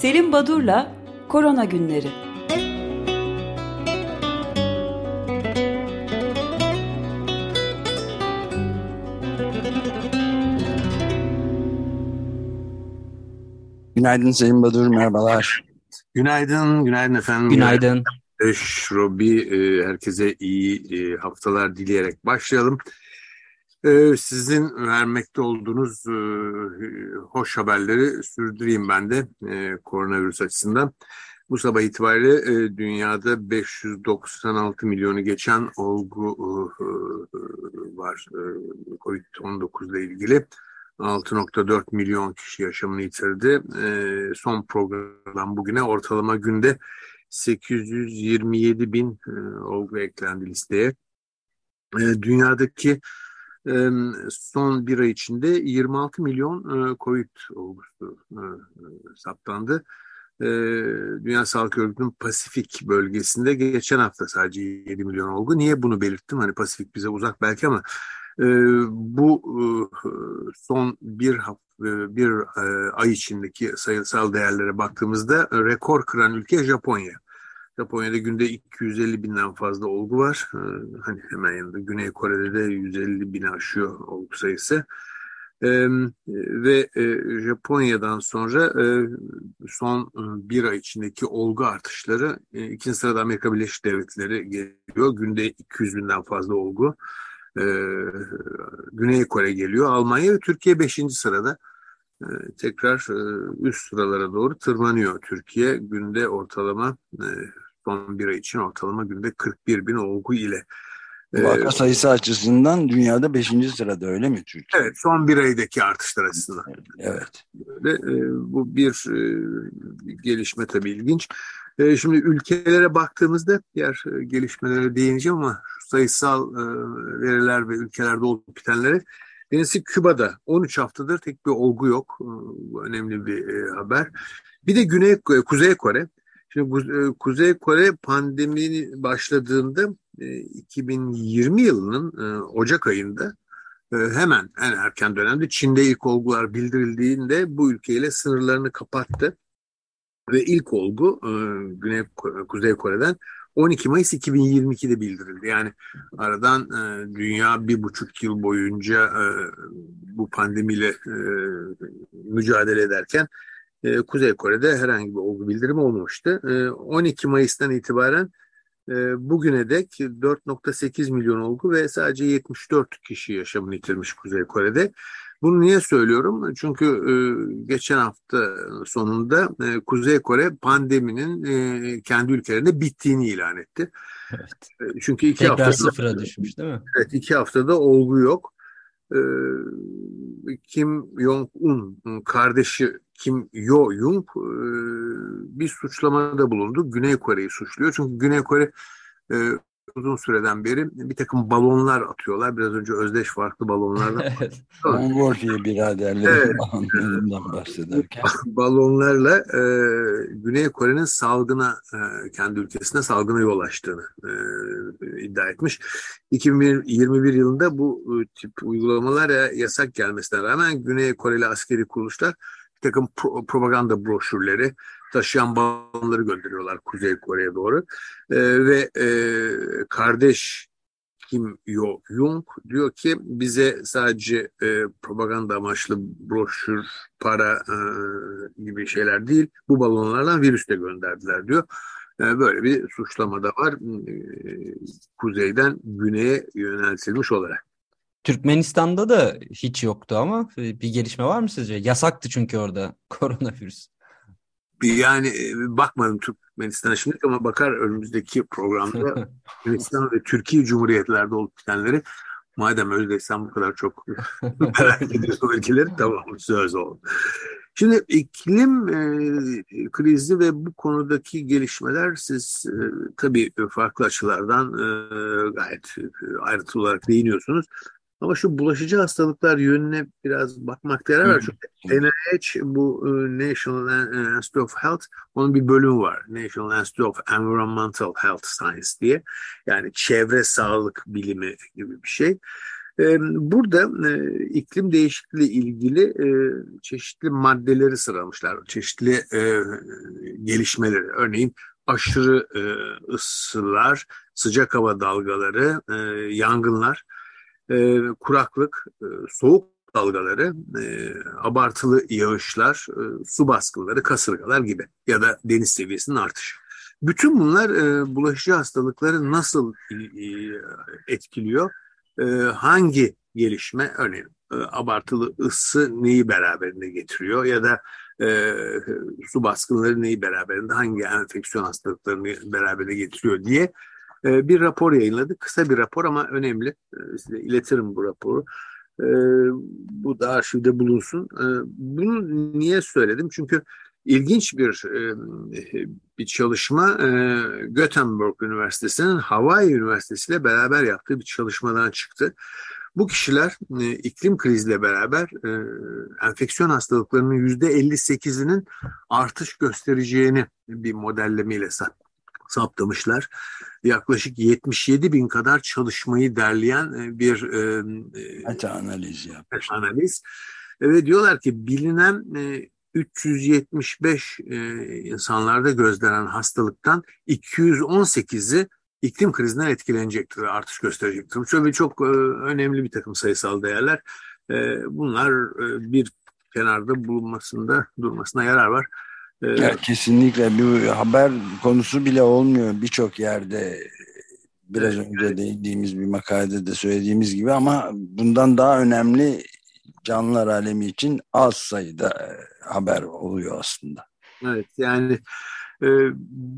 Selim Badur'la Korona Günleri. Günaydın Selim Badur, merhabalar. Günaydın, günaydın efendim. Günaydın. Eş, Robi, e, herkese iyi e, haftalar dileyerek başlayalım. E, sizin vermekte olduğunuz hoş haberleri sürdüreyim ben de koronavirüs açısından. Bu sabah itibariyle dünyada 596 milyonu geçen olgu var COVID-19 ile ilgili. 6.4 milyon kişi yaşamını yitirdi. son programdan bugüne ortalama günde 827 bin e, olgu eklendi listeye. E, dünyadaki e, son bir ay içinde 26 milyon e, COVID olgusu e, saptandı. E, Dünya Sağlık Örgütü'nün Pasifik bölgesinde geçen hafta sadece 7 milyon olgu. Niye bunu belirttim? Hani Pasifik bize uzak belki ama e, bu e, son bir hafta e, bir e, ay içindeki sayısal değerlere baktığımızda rekor kıran ülke Japonya. Japonya'da günde 250 binden fazla olgu var. E, hani hemen yanında Güney Kore'de de 150 bini aşıyor olgu sayısı. ve Japonya'dan sonra son bir ay içindeki olgu artışları ikinci sırada Amerika Birleşik Devletleri geliyor. Günde 200 binden fazla olgu. Güney Kore geliyor. Almanya ve Türkiye 5. sırada. Ee, tekrar e, üst sıralara doğru tırmanıyor Türkiye. Günde ortalama e, son bir ay için ortalama günde 41 bin olgu ile. Vaka sayısı açısından dünyada 5. sırada öyle mi Türkiye? Evet son bir aydaki artışlar açısından. Evet. Ve, e, bu bir gelişme tabii ilginç. şimdi ülkelere baktığımızda diğer gelişmelere değineceğim ama sayısal veriler ve ülkelerde olup bitenlere Birincisi Küba'da 13 haftadır tek bir olgu yok. Bu önemli bir e, haber. Bir de Güney Kuzey Kore. Şimdi e, Kuzey Kore pandemi başladığında 2020 e, yılının Ocak ayında hemen en erken dönemde Çin'de ilk olgular bildirildiğinde bu ülkeyle sınırlarını kapattı. Ve ilk olgu Güney Kuzey Kore'den 12 Mayıs 2022'de bildirildi. Yani aradan e, dünya bir buçuk yıl boyunca e, bu pandemiyle e, mücadele ederken e, Kuzey Kore'de herhangi bir olgu bildirimi olmamıştı. E, 12 Mayıs'tan itibaren e, bugüne dek 4.8 milyon olgu ve sadece 74 kişi yaşamını yitirmiş Kuzey Kore'de. Bunu niye söylüyorum? Çünkü e, geçen hafta sonunda e, Kuzey Kore pandeminin e, kendi ülkelerinde bittiğini ilan etti. Evet. E, çünkü iki Tekrar haftada, sıfıra düşmüş değil mi? Evet iki haftada olgu yok. E, Kim Jong-un kardeşi Kim Yo-jung e, bir suçlamada bulundu. Güney Kore'yi suçluyor. Çünkü Güney Kore e, uzun süreden beri bir takım balonlar atıyorlar. Biraz önce Özdeş farklı balonlardan. evet. Mongolfiye biraderleri balonlarından bahsederken. Balonlarla e, Güney Kore'nin salgına, e, kendi ülkesine salgına yol açtığını e, iddia etmiş. 2021 yılında bu tip uygulamalar yasak gelmesine rağmen Güney Koreli askeri kuruluşlar takım pro propaganda broşürleri, taşıyan balonları gönderiyorlar Kuzey Kore'ye doğru. E, ve e, kardeş Kim Yo Jung diyor ki bize sadece e, propaganda amaçlı broşür, para e, gibi şeyler değil, bu balonlardan virüs de gönderdiler diyor. E, böyle bir suçlama da var e, kuzeyden güneye yöneltilmiş olarak. Türkmenistan'da da hiç yoktu ama bir gelişme var mı sizce? Yasaktı çünkü orada koronavirüs. Yani e, bakmadım Türkmenistan'a şimdi ama bakar önümüzdeki programda Türkmenistan ve Türkiye Cumhuriyetlerde olup bitenleri madem sen bu kadar çok merak ediyorsun ülkeleri tamam söz oldu. Şimdi iklim e, krizi ve bu konudaki gelişmeler siz e, tabii farklı açılardan e, gayet e, ayrıntılı olarak değiniyorsunuz. Ama şu bulaşıcı hastalıklar yönüne biraz bakmakta yarar var. Çünkü NIH bu e, National Institute of Health onun bir bölümü var. National Institute of Environmental Health Science diye. Yani çevre sağlık bilimi gibi bir şey. Burada iklim değişikliği ilgili çeşitli maddeleri sıralamışlar, çeşitli gelişmeleri. Örneğin aşırı ısılar, sıcak hava dalgaları, yangınlar, kuraklık, soğuk dalgaları, abartılı yağışlar, su baskınları, kasırgalar gibi ya da deniz seviyesinin artışı. Bütün bunlar bulaşıcı hastalıkları nasıl etkiliyor? e, hangi gelişme örneğin e, abartılı ısı neyi beraberinde getiriyor ya da e, su baskınları neyi beraberinde hangi enfeksiyon hastalıklarını beraberinde getiriyor diye e, bir rapor yayınladı. Kısa bir rapor ama önemli. E, size iletirim bu raporu. E, bu da arşivde bulunsun. E, bunu niye söyledim? Çünkü ilginç bir e, bir çalışma e, Göteborg Üniversitesi'nin Hawaii Üniversitesi ile beraber yaptığı bir çalışmadan çıktı. Bu kişiler e, iklim kriziyle beraber enfeksiyon hastalıklarının yüzde 58'inin artış göstereceğini bir modellemeyle saptamışlar. Yaklaşık 77 bin kadar çalışmayı derleyen bir meta analiz yapmış. Analiz. Ve diyorlar ki bilinen 375 e, insanlarda gözlenen hastalıktan 218'i iklim krizinden etkilenecektir artış gösterecektir. Şöyle çok e, önemli bir takım sayısal değerler. E, bunlar e, bir kenarda bulunmasında durmasına yarar var. E, ya, kesinlikle bir haber konusu bile olmuyor birçok yerde biraz evet, önce evet. değindiğimiz bir makalede de söylediğimiz gibi ama bundan daha önemli canlılar alemi için az sayıda e, haber oluyor aslında. Evet yani e,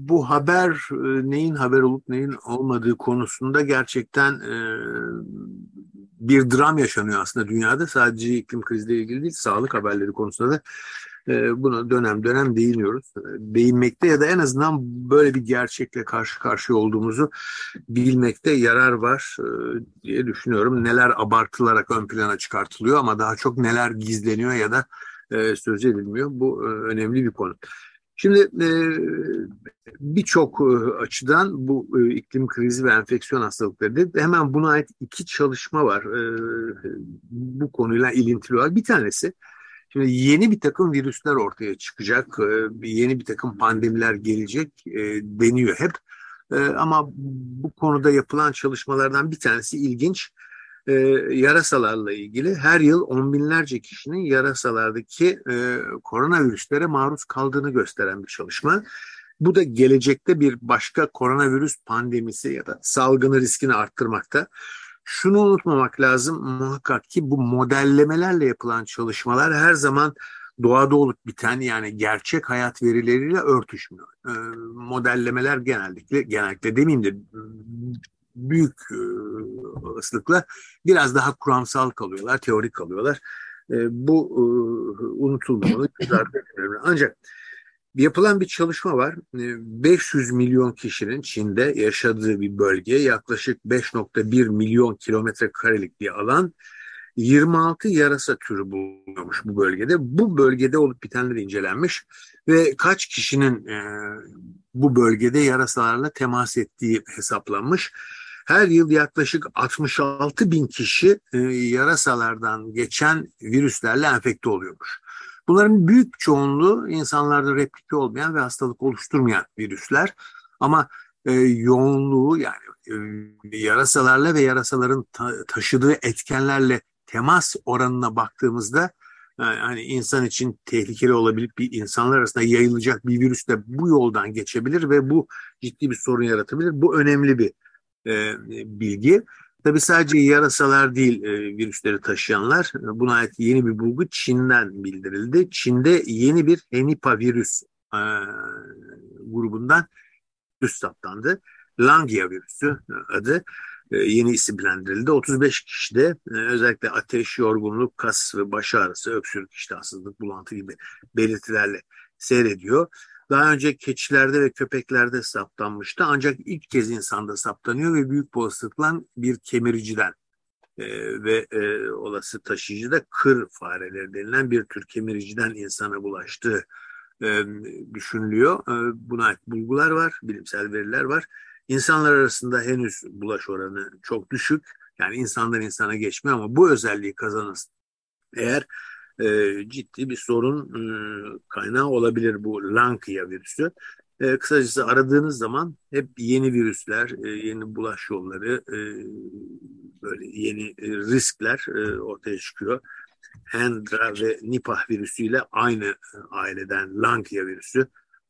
bu haber e, neyin haber olup neyin olmadığı konusunda gerçekten e, bir dram yaşanıyor aslında dünyada. Sadece iklim kriziyle ilgili değil, sağlık haberleri konusunda da buna dönem dönem değiniyoruz. E, değinmekte ya da en azından böyle bir gerçekle karşı karşıya olduğumuzu bilmekte yarar var e, diye düşünüyorum. Neler abartılarak ön plana çıkartılıyor ama daha çok neler gizleniyor ya da söz edilmiyor. Bu önemli bir konu. Şimdi birçok açıdan bu iklim krizi ve enfeksiyon hastalıkları dedi. Hemen buna ait iki çalışma var bu konuyla ilintili olarak. Bir tanesi Şimdi yeni bir takım virüsler ortaya çıkacak, e, yeni bir takım pandemiler gelecek e, deniyor hep. E, ama bu konuda yapılan çalışmalardan bir tanesi ilginç. Yarasalarla ilgili her yıl on binlerce kişinin yarasalardaki koronavirüslere maruz kaldığını gösteren bir çalışma. Bu da gelecekte bir başka koronavirüs pandemisi ya da salgını riskini arttırmakta. Şunu unutmamak lazım muhakkak ki bu modellemelerle yapılan çalışmalar her zaman doğada olup biten yani gerçek hayat verileriyle örtüşmüyor. E, modellemeler genellikle genellikle demeyeyim de büyük e, ıslıkla biraz daha kuramsal kalıyorlar, teorik kalıyorlar. E, bu e, unutulmamalı. Ancak Yapılan bir çalışma var. 500 ee, milyon kişinin Çin'de yaşadığı bir bölge, yaklaşık 5.1 milyon kilometre karelik bir alan. 26 yarasa türü bulunmuş bu bölgede. Bu bölgede olup bitenler incelenmiş ve kaç kişinin e, bu bölgede yarasalarla temas ettiği hesaplanmış. Her yıl yaklaşık 66 bin kişi e, yarasalardan geçen virüslerle enfekte oluyormuş. Bunların büyük çoğunluğu insanlarda replike olmayan ve hastalık oluşturmayan virüsler. Ama e, yoğunluğu yani e, yarasalarla ve yarasaların ta- taşıdığı etkenlerle temas oranına baktığımızda yani insan için tehlikeli olabilir bir insanlar arasında yayılacak bir virüs de bu yoldan geçebilir ve bu ciddi bir sorun yaratabilir. Bu önemli bir e, bilgi. Tabii sadece yarasalar değil e, virüsleri taşıyanlar. Buna ait yeni bir bulgu Çin'den bildirildi. Çin'de yeni bir Henipa virüs e, grubundan virüs saptandı. Langia virüsü adı e, yeni isimlendirildi. 35 kişide e, özellikle ateş, yorgunluk, kas ve baş ağrısı, öksürük, iştahsızlık, bulantı gibi belirtilerle seyrediyor. Daha önce keçilerde ve köpeklerde saptanmıştı ancak ilk kez insanda saptanıyor ve büyük olasılıkla bir kemiriciden e, ve e, olası taşıyıcı da kır fareleri denilen bir tür kemiriciden insana bulaştığı e, düşünülüyor. E, buna ait bulgular var, bilimsel veriler var. İnsanlar arasında henüz bulaş oranı çok düşük. Yani insandan insana geçmiyor ama bu özelliği kazanırsa eğer e, ciddi bir sorun e, kaynağı olabilir bu Lankia virüsü. E, kısacası aradığınız zaman hep yeni virüsler, e, yeni bulaş yolları, e, böyle yeni e, riskler e, ortaya çıkıyor. Hendra ve Nipah virüsüyle aynı e, aileden Lankia virüsü.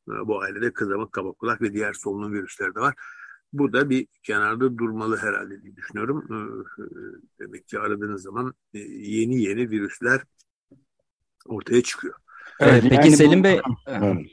E, bu ailede kızamık, kabak kulak ve diğer solunum virüsleri de var. Bu da bir kenarda durmalı herhalde diye düşünüyorum. E, demek ki aradığınız zaman yeni yeni virüsler ortaya çıkıyor. Evet, evet peki Selim bu... Bey... Evet.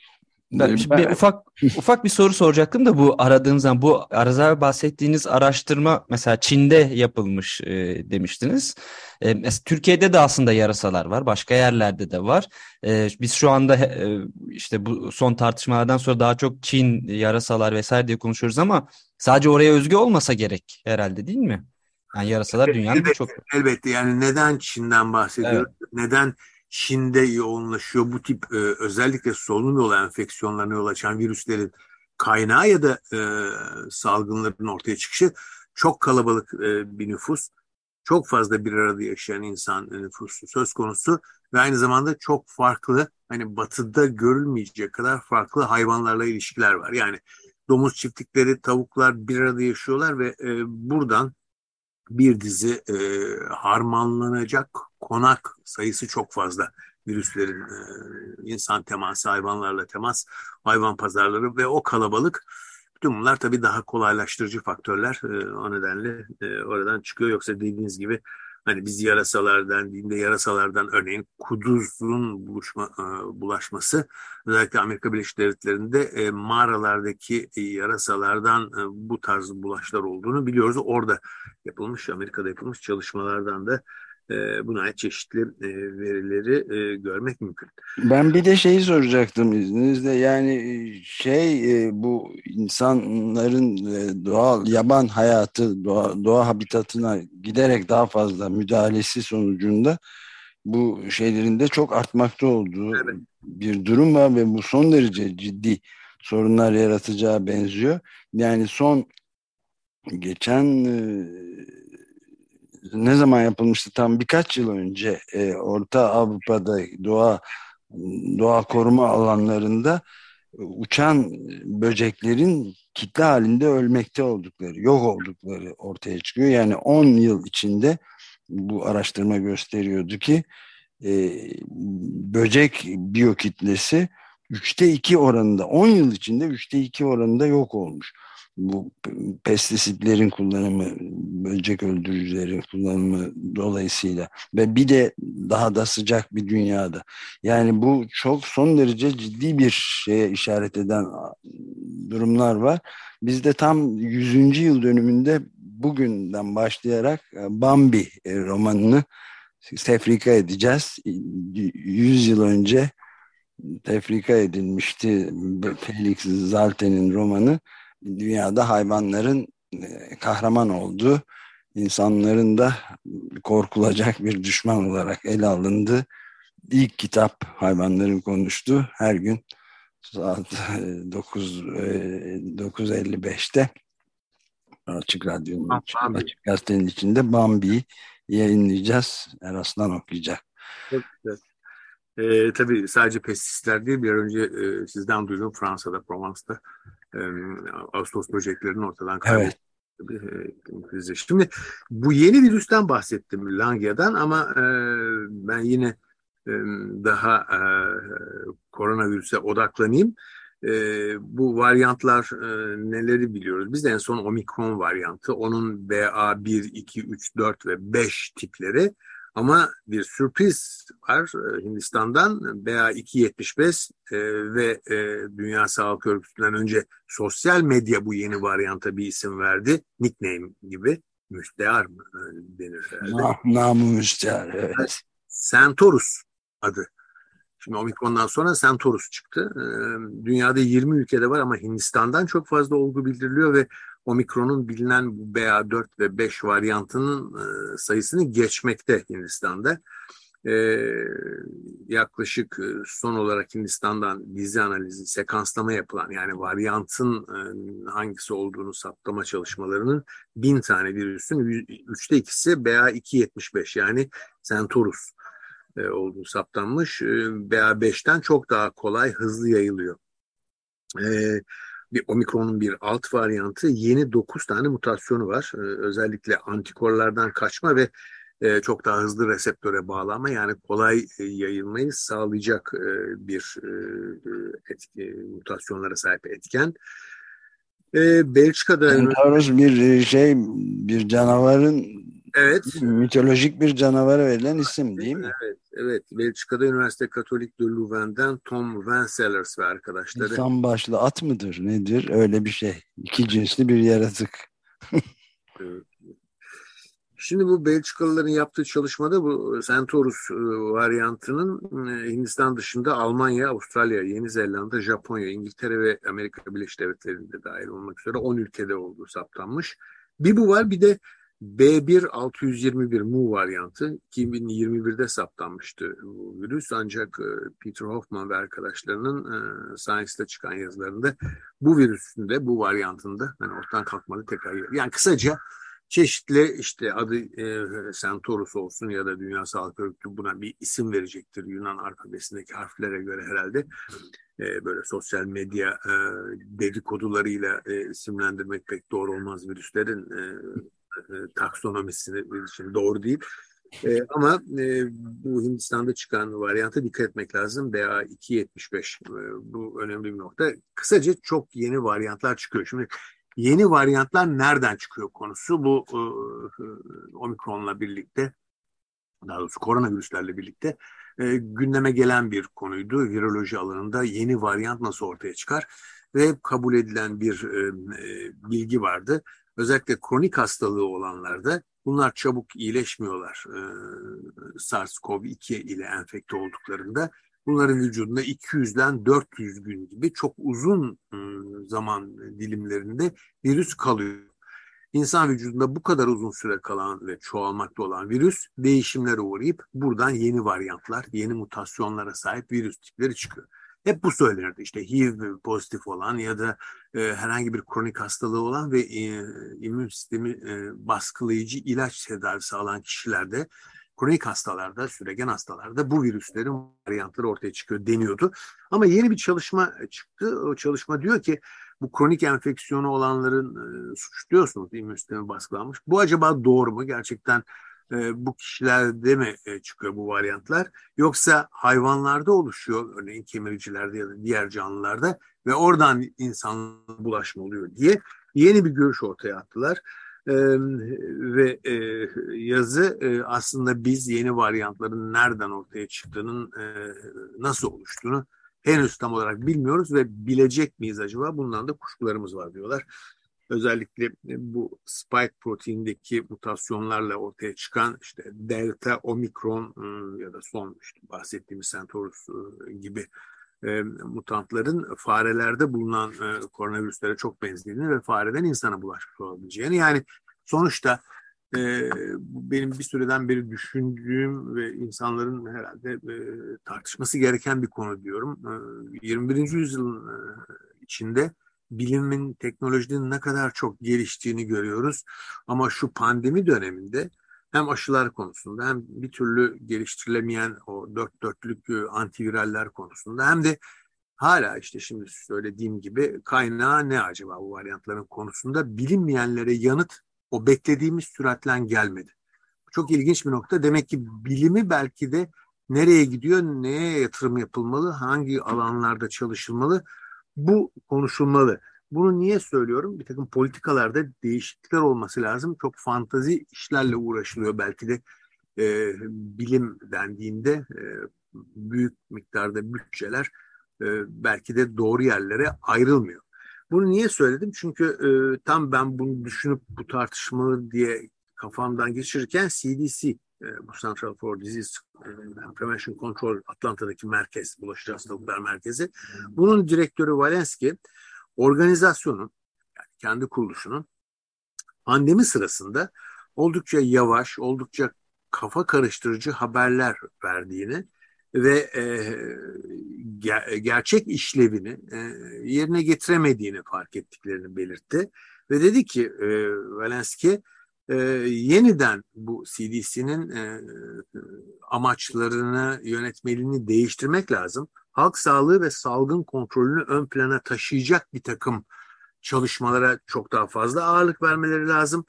Ben, ben, bir ufak ufak bir soru soracaktım da bu aradığınız zaman bu Araz bahsettiğiniz araştırma mesela Çin'de yapılmış e, demiştiniz. E, mesela Türkiye'de de aslında yarasalar var, başka yerlerde de var. E, biz şu anda e, işte bu son tartışmalardan sonra daha çok Çin yarasalar vesaire diye konuşuyoruz ama sadece oraya özgü olmasa gerek herhalde değil mi? Yani yarasalar dünyanın elbette, çok elbette yani neden Çin'den bahsediyoruz? Evet. Neden Çin'de yoğunlaşıyor. Bu tip e, özellikle solunum yolu enfeksiyonlarına yol açan virüslerin kaynağı ya da e, salgınların ortaya çıkışı çok kalabalık e, bir nüfus. Çok fazla bir arada yaşayan insan nüfusu söz konusu ve aynı zamanda çok farklı hani batıda görülmeyecek kadar farklı hayvanlarla ilişkiler var. Yani domuz çiftlikleri, tavuklar bir arada yaşıyorlar ve e, buradan bir dizi e, harmanlanacak konak sayısı çok fazla. Virüslerin e, insan teması, hayvanlarla temas, hayvan pazarları ve o kalabalık bütün bunlar tabii daha kolaylaştırıcı faktörler. E, o nedenle e, oradan çıkıyor. Yoksa dediğiniz gibi hani biz yarasalardan, dinde yarasalardan örneğin kuduzun buluşma, e, bulaşması özellikle Amerika Birleşik Devletleri'nde mağaralardaki yarasalardan bu tarz bulaşlar olduğunu biliyoruz. Orada yapılmış, Amerika'da yapılmış çalışmalardan da buna ait çeşitli e, verileri e, görmek mümkün. Ben bir de şeyi soracaktım izninizle yani e, şey bu insanların doğal yaban hayatı doğa, doğa habitatına giderek daha fazla müdahalesi sonucunda bu şeylerin de çok artmakta olduğu evet. bir durum var ve bu son derece ciddi sorunlar yaratacağı benziyor. Yani son geçen ne zaman yapılmıştı tam birkaç yıl önce e, Orta Avrupa'da doğa doğa koruma alanlarında uçan böceklerin kitle halinde ölmekte oldukları, yok oldukları ortaya çıkıyor. Yani 10 yıl içinde bu araştırma gösteriyordu ki e, böcek biyokitlesi üçte iki oranında 10 yıl içinde üçte iki oranında yok olmuş bu pestisitlerin kullanımı, böcek öldürücülerin kullanımı dolayısıyla ve bir de daha da sıcak bir dünyada. Yani bu çok son derece ciddi bir şeye işaret eden durumlar var. Biz de tam 100. yıl dönümünde bugünden başlayarak e, Bambi e, romanını tefrika edeceğiz. 100 yıl önce tefrika edilmişti Felix Zalte'nin romanı dünyada hayvanların e, kahraman olduğu, insanların da korkulacak bir düşman olarak ele alındı. İlk kitap hayvanların konuştu. Her gün saat 9 e, 9.55'te e, Açık Radyo'nun açık, açık gazetenin içinde Bambi'yi yayınlayacağız. Eraslan okuyacak. Çok güzel. E, tabii sadece pestisler değil bir önce e, sizden duydum Fransa'da, Provence'da e, Ağustos böceklerinin ortadan kaybolduğu. Evet. Şimdi bu yeni virüsten bahsettim Langia'dan ama e, ben yine e, daha e, koronavirüse odaklanayım. E, bu varyantlar e, neleri biliyoruz? Biz en son omikron varyantı, onun BA1, 2, 3, 4 ve 5 tipleri ama bir sürpriz var e, Hindistan'dan BA275 e, ve e, Dünya Sağlık Örgütü'nden önce sosyal medya bu yeni varyanta bir isim verdi. Nickname gibi. Müstehar mı e, denir herhalde? Na, namı müstehar evet. Centaurus adı. Şimdi Omikron'dan sonra Centaurus çıktı. E, dünyada 20 ülkede var ama Hindistan'dan çok fazla olgu bildiriliyor ve Omikron'un bilinen bu BA4 ve 5 varyantının e, sayısını geçmekte Hindistan'da. e, yaklaşık e, son olarak Hindistan'dan dizi analizi, sekanslama yapılan yani varyantın e, hangisi olduğunu saptama çalışmalarının bin tane virüsün üçte ikisi BA275 yani Centaurus e, olduğu saptanmış. E, BA5'ten çok daha kolay, hızlı yayılıyor. E, bir omikronun bir alt varyantı yeni 9 tane mutasyonu var. E, özellikle antikorlardan kaçma ve e, çok daha hızlı reseptöre bağlanma yani kolay e, yayılmayı sağlayacak e, bir e, etki, mutasyonlara sahip etken. E, Belçika'da... Centaurus bir şey, bir canavarın Evet. Mitolojik bir canavara verilen isim değil mi? Evet, evet. Belçika'da Üniversite Katolik de Louvain'den Tom Vansellers ve arkadaşları. İnsan başlı at mıdır nedir? Öyle bir şey. İki cinsli bir yaratık. Şimdi bu Belçikalıların yaptığı çalışmada bu Centaurus e, varyantının e, Hindistan dışında Almanya, Avustralya, Yeni Zelanda, Japonya, İngiltere ve Amerika Birleşik Devletleri'nde dahil olmak üzere 10 ülkede olduğu saptanmış. Bir bu var bir de B1-621 mu varyantı 2021'de saptanmıştı bu virüs. Ancak e, Peter Hoffman ve arkadaşlarının e, Science'da çıkan yazılarında bu virüsün de bu varyantında hani ortadan kalkmadı tekrar yani kısaca çeşitli işte adı e, Centaurus olsun ya da Dünya Sağlık Örgütü buna bir isim verecektir. Yunan alfabesindeki harflere göre herhalde e, böyle sosyal medya e, dedikodularıyla e, isimlendirmek pek doğru olmaz virüslerin e, taksonomisini için doğru değil. E, ama e, bu Hindistan'da çıkan varyanta dikkat etmek lazım. BA275 e, bu önemli bir nokta. Kısaca çok yeni varyantlar çıkıyor. Şimdi yeni varyantlar nereden çıkıyor konusu bu e, e omikronla birlikte daha doğrusu koronavirüslerle birlikte e, gündeme gelen bir konuydu. Viroloji alanında yeni varyant nasıl ortaya çıkar ve kabul edilen bir e, e, bilgi vardı özellikle kronik hastalığı olanlarda bunlar çabuk iyileşmiyorlar e, SARS-CoV-2 ile enfekte olduklarında. Bunların vücudunda 200'den 400 gün gibi çok uzun e, zaman dilimlerinde virüs kalıyor. İnsan vücudunda bu kadar uzun süre kalan ve çoğalmakta olan virüs değişimlere uğrayıp buradan yeni varyantlar, yeni mutasyonlara sahip virüs tipleri çıkıyor. Hep bu söylenirdi işte HIV pozitif olan ya da e, herhangi bir kronik hastalığı olan ve e, immün sistemi e, baskılayıcı ilaç tedavisi alan kişilerde kronik hastalarda, süregen hastalarda bu virüslerin varyantları ortaya çıkıyor deniyordu. Ama yeni bir çalışma çıktı. O çalışma diyor ki bu kronik enfeksiyonu olanların e, suçluyorsunuz immün sistemi baskılanmış. Bu acaba doğru mu? Gerçekten e, bu kişilerde mi e, çıkıyor bu varyantlar? Yoksa hayvanlarda oluşuyor örneğin kemiricilerde ya da diğer canlılarda ve oradan insan bulaşma oluyor diye yeni bir görüş ortaya attılar. Ee, ve e, yazı e, aslında biz yeni varyantların nereden ortaya çıktığının e, nasıl oluştuğunu henüz tam olarak bilmiyoruz ve bilecek miyiz acaba? Bundan da kuşkularımız var diyorlar özellikle bu spike proteindeki mutasyonlarla ortaya çıkan işte delta, omikron ıı, ya da son işte bahsettiğimiz Centaurus ıı, gibi e, mutantların farelerde bulunan e, koronavirüslere çok benzediğini ve fareden insana bulaşmış olabileceğini yani sonuçta e, benim bir süreden beri düşündüğüm ve insanların herhalde e, tartışması gereken bir konu diyorum. E, 21. yüzyılın e, içinde bilimin, teknolojinin ne kadar çok geliştiğini görüyoruz. Ama şu pandemi döneminde hem aşılar konusunda hem bir türlü geliştirilemeyen o dört dörtlük e, antiviraller konusunda hem de hala işte şimdi söylediğim gibi kaynağı ne acaba bu varyantların konusunda bilinmeyenlere yanıt o beklediğimiz süratle gelmedi. Çok ilginç bir nokta. Demek ki bilimi belki de nereye gidiyor, neye yatırım yapılmalı, hangi alanlarda çalışılmalı bu konuşulmalı. Bunu niye söylüyorum? Bir takım politikalarda değişiklikler olması lazım. Çok fantazi işlerle uğraşılıyor belki de e, bilim dendiğinde e, büyük miktarda bütçeler e, belki de doğru yerlere ayrılmıyor. Bunu niye söyledim? Çünkü e, tam ben bunu düşünüp bu tartışmalı diye kafamdan geçirirken CDC, bu Central for Disease e, Prevention Control Atlanta'daki merkez, bulaşıcı hastalıklar merkezi. Bunun direktörü Valenski organizasyonun, yani kendi kuruluşunun pandemi sırasında oldukça yavaş, oldukça kafa karıştırıcı haberler verdiğini ve e, ger gerçek işlevini e, yerine getiremediğini fark ettiklerini belirtti. Ve dedi ki e, Valenski e, yeniden bu CDC'nin e, amaçlarını, yönetmeliğini değiştirmek lazım. Halk sağlığı ve salgın kontrolünü ön plana taşıyacak bir takım çalışmalara çok daha fazla ağırlık vermeleri lazım.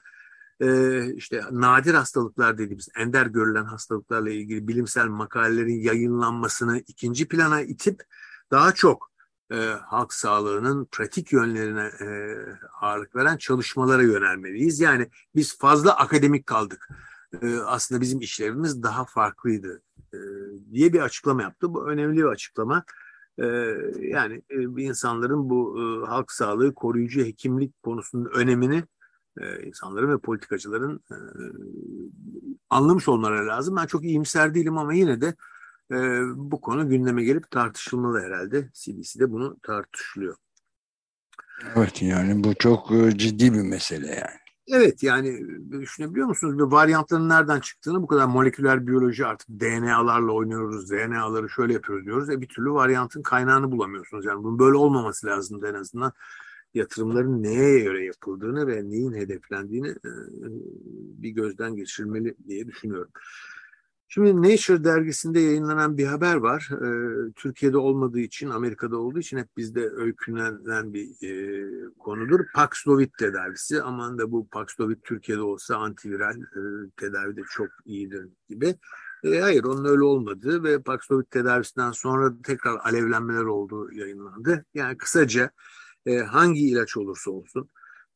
Ee, işte nadir hastalıklar dediğimiz ender görülen hastalıklarla ilgili bilimsel makalelerin yayınlanmasını ikinci plana itip daha çok e, halk sağlığının pratik yönlerine e, ağırlık veren çalışmalara yönelmeliyiz. Yani biz fazla akademik kaldık. E, aslında bizim işlerimiz daha farklıydı e, diye bir açıklama yaptı. Bu önemli bir açıklama. E, yani e, insanların bu e, halk sağlığı koruyucu hekimlik konusunun önemini e, insanların ve politikacıların e, anlamış olmaları lazım. Ben çok iyimser değilim ama yine de e, bu konu gündeme gelip tartışılmalı herhalde. CDC'de bunu tartışılıyor. Evet yani bu çok e, ciddi bir mesele yani. Evet yani düşünebiliyor musunuz? Bir varyantların nereden çıktığını bu kadar moleküler biyoloji artık DNA'larla oynuyoruz, DNA'ları şöyle yapıyoruz diyoruz. E bir türlü varyantın kaynağını bulamıyorsunuz. Yani bunun böyle olmaması lazım en azından yatırımların neye göre yapıldığını ve neyin hedeflendiğini e, bir gözden geçirmeli diye düşünüyorum. Şimdi Nature dergisinde yayınlanan bir haber var. E, Türkiye'de olmadığı için, Amerika'da olduğu için hep bizde öykünlenen bir e, konudur. Paxlovid tedavisi. Aman da bu Paxlovid Türkiye'de olsa antiviral e, tedavi de çok iyidir gibi. E, hayır onun öyle olmadığı ve Paxlovid tedavisinden sonra tekrar alevlenmeler olduğu yayınlandı. Yani kısaca e, hangi ilaç olursa olsun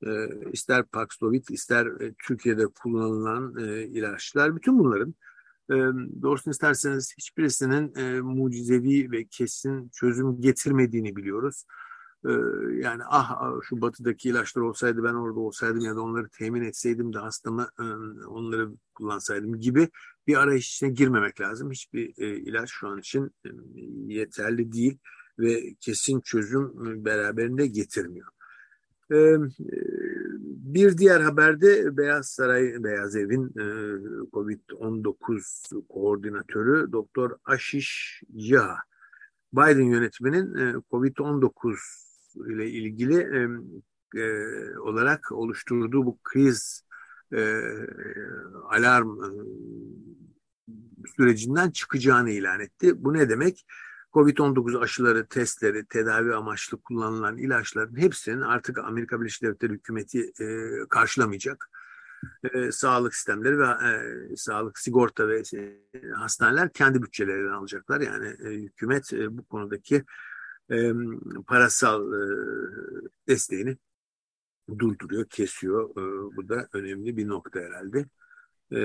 e, ister Paxlovid ister e, Türkiye'de kullanılan e, ilaçlar bütün bunların e, doğrusunu isterseniz hiçbirisinin e, mucizevi ve kesin çözüm getirmediğini biliyoruz. E, yani ah, ah şu batıdaki ilaçlar olsaydı ben orada olsaydım ya da onları temin etseydim de hastamı e, onları kullansaydım gibi bir arayış içine girmemek lazım. Hiçbir e, ilaç şu an için e, yeterli değil ve kesin çözüm beraberinde getirmiyor. Bir diğer haberde Beyaz Saray, Beyaz Ev'in COVID-19 koordinatörü Doktor Ashish Jha, Biden yönetiminin COVID-19 ile ilgili olarak oluşturduğu bu kriz alarm sürecinden çıkacağını ilan etti. Bu ne demek? Covid-19 aşıları, testleri, tedavi amaçlı kullanılan ilaçların hepsinin artık Amerika Birleşik Devletleri hükümeti e, karşılamayacak. E, sağlık sistemleri ve e, sağlık sigorta ve e, hastaneler kendi bütçelerinden alacaklar. Yani e, hükümet e, bu konudaki e, parasal e, desteğini durduruyor, kesiyor. E, bu da önemli bir nokta herhalde e,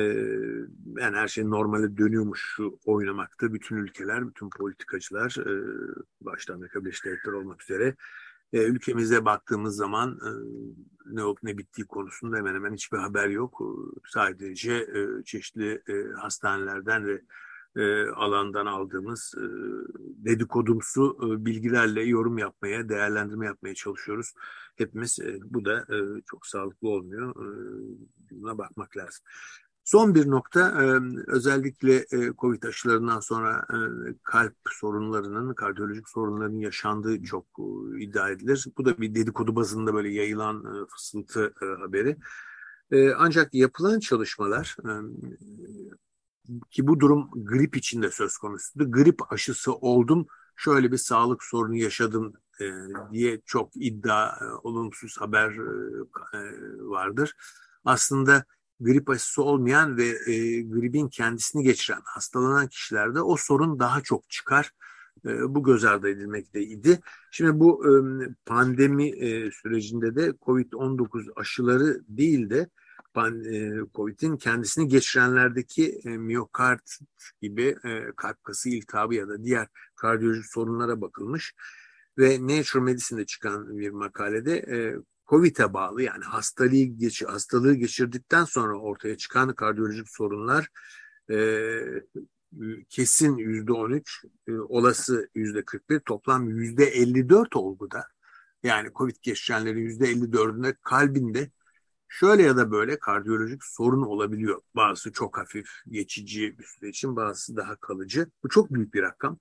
yani her şey normale dönüyormuş oynamakta bütün ülkeler, bütün politikacılar e, başta Amerika Birleşik Devletleri olmak üzere e, ülkemize baktığımız zaman e, ne olup ne bittiği konusunda hemen hemen hiçbir haber yok. Sadece e, çeşitli e, hastanelerden ve e, alandan aldığımız e, dedikodumsu e, bilgilerle yorum yapmaya, değerlendirme yapmaya çalışıyoruz. Hepimiz e, bu da e, çok sağlıklı olmuyor. E, buna bakmak lazım. Son bir nokta özellikle COVID aşılarından sonra kalp sorunlarının, kardiyolojik sorunların yaşandığı çok iddia edilir. Bu da bir dedikodu bazında böyle yayılan fısıltı haberi. Ancak yapılan çalışmalar ki bu durum grip içinde söz konusuydu. Grip aşısı oldum, şöyle bir sağlık sorunu yaşadım diye çok iddia, olumsuz haber vardır. Aslında grip aşısı olmayan ve e, gripin kendisini geçiren, hastalanan kişilerde o sorun daha çok çıkar. E, bu göz ardı edilmekteydi. Şimdi bu e, pandemi e, sürecinde de COVID-19 aşıları değil de e, COVID'in kendisini geçirenlerdeki e, miyokard gibi e, kalp kası iltihabı ya da diğer kardiyolojik sorunlara bakılmış ve Nature Medicine'de çıkan bir makalede COVID'e bağlı yani hastalığı, geç, hastalığı geçirdikten sonra ortaya çıkan kardiyolojik sorunlar e, kesin yüzde on üç, e, olası yüzde kırk bir, toplam yüzde elli dört olguda yani COVID geçirenlerin yüzde elli dördünde kalbinde şöyle ya da böyle kardiyolojik sorun olabiliyor. Bazısı çok hafif, geçici bir süre için, bazısı daha kalıcı. Bu çok büyük bir rakam.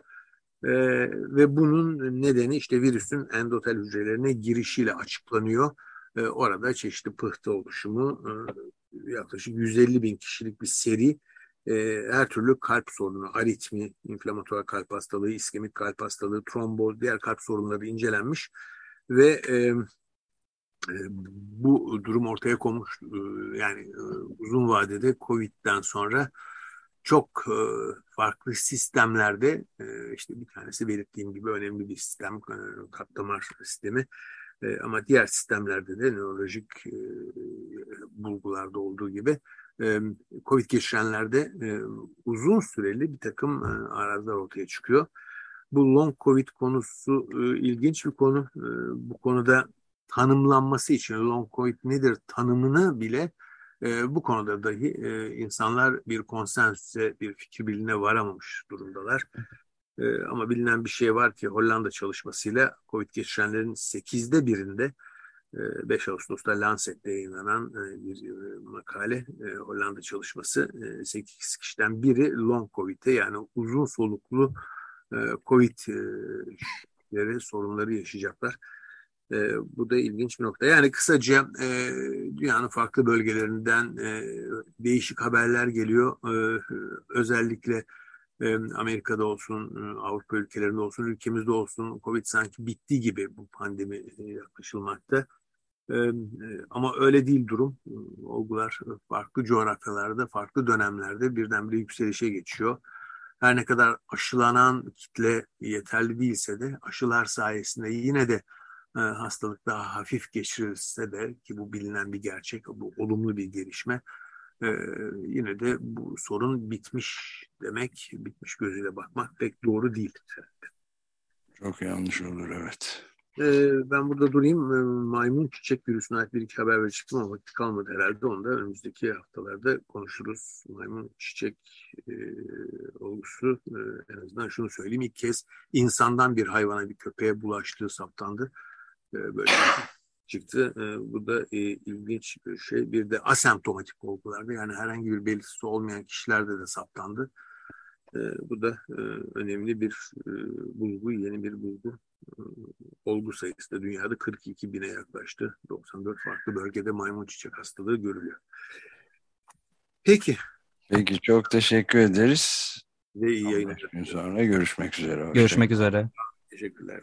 Ee, ve bunun nedeni işte virüsün endotel hücrelerine girişiyle açıklanıyor. Ee, orada çeşitli pıhtı oluşumu, e, yaklaşık 150 bin kişilik bir seri e, her türlü kalp sorunu, aritmi, inflamatuar kalp hastalığı, iskemik kalp hastalığı, tromboz, diğer kalp sorunları incelenmiş ve e, e, bu durum ortaya konmuş. E, yani e, uzun vadede COVID'den sonra çok e, farklı sistemlerde e, işte bir tanesi belirttiğim gibi önemli bir sistem, e, kalp damar sistemi. Ama diğer sistemlerde de nörolojik bulgularda olduğu gibi COVID geçirenlerde uzun süreli bir takım e, ortaya çıkıyor. Bu long COVID konusu ilginç bir konu. Bu konuda tanımlanması için long COVID nedir tanımını bile e, bu konuda dahi e, insanlar bir konsensüse, bir fikir birliğine varamamış durumdalar. E, ama bilinen bir şey var ki Hollanda çalışmasıyla COVID geçirenlerin 8'de birinde 5 Ağustos'ta Lancet'te yayınlanan bir makale Hollanda çalışması 8 kişiden biri long covid'e yani uzun soluklu covid'leri sorunları yaşayacaklar. Bu da ilginç bir nokta. Yani kısaca dünyanın farklı bölgelerinden değişik haberler geliyor. özellikle Amerika'da olsun, Avrupa ülkelerinde olsun, ülkemizde olsun Covid sanki bitti gibi bu pandemi yaklaşılmakta. Ama öyle değil durum. Olgular farklı coğrafyalarda, farklı dönemlerde birdenbire yükselişe geçiyor. Her ne kadar aşılanan kitle yeterli değilse de aşılar sayesinde yine de hastalık daha hafif geçirilse de ki bu bilinen bir gerçek, bu olumlu bir gelişme yine de bu sorun bitmiş demek, bitmiş gözüyle bakmak pek doğru değil. Çok yanlış olur evet. Ee, ben burada durayım. Maymun çiçek virüsüne ait bir iki haber verecektim ama vakit kalmadı herhalde. Onu da önümüzdeki haftalarda konuşuruz. Maymun çiçek e, olgusu e, en azından şunu söyleyeyim. ilk kez insandan bir hayvana bir köpeğe bulaştığı saptandı. E, böyle çıktı. E, bu da e, ilginç bir şey. Bir de asemptomatik olgularda yani herhangi bir belirtisi olmayan kişilerde de saptandı. Bu da önemli bir bulgu, yeni bir bulgu. Olgu sayısı da dünyada 42 bine yaklaştı. 94 farklı bölgede maymun çiçek hastalığı görülüyor. Peki. Peki çok teşekkür ederiz. Ve iyi yayınlar. sonra görüşmek üzere. Hoşçakalın. Görüşmek üzere. Teşekkürler.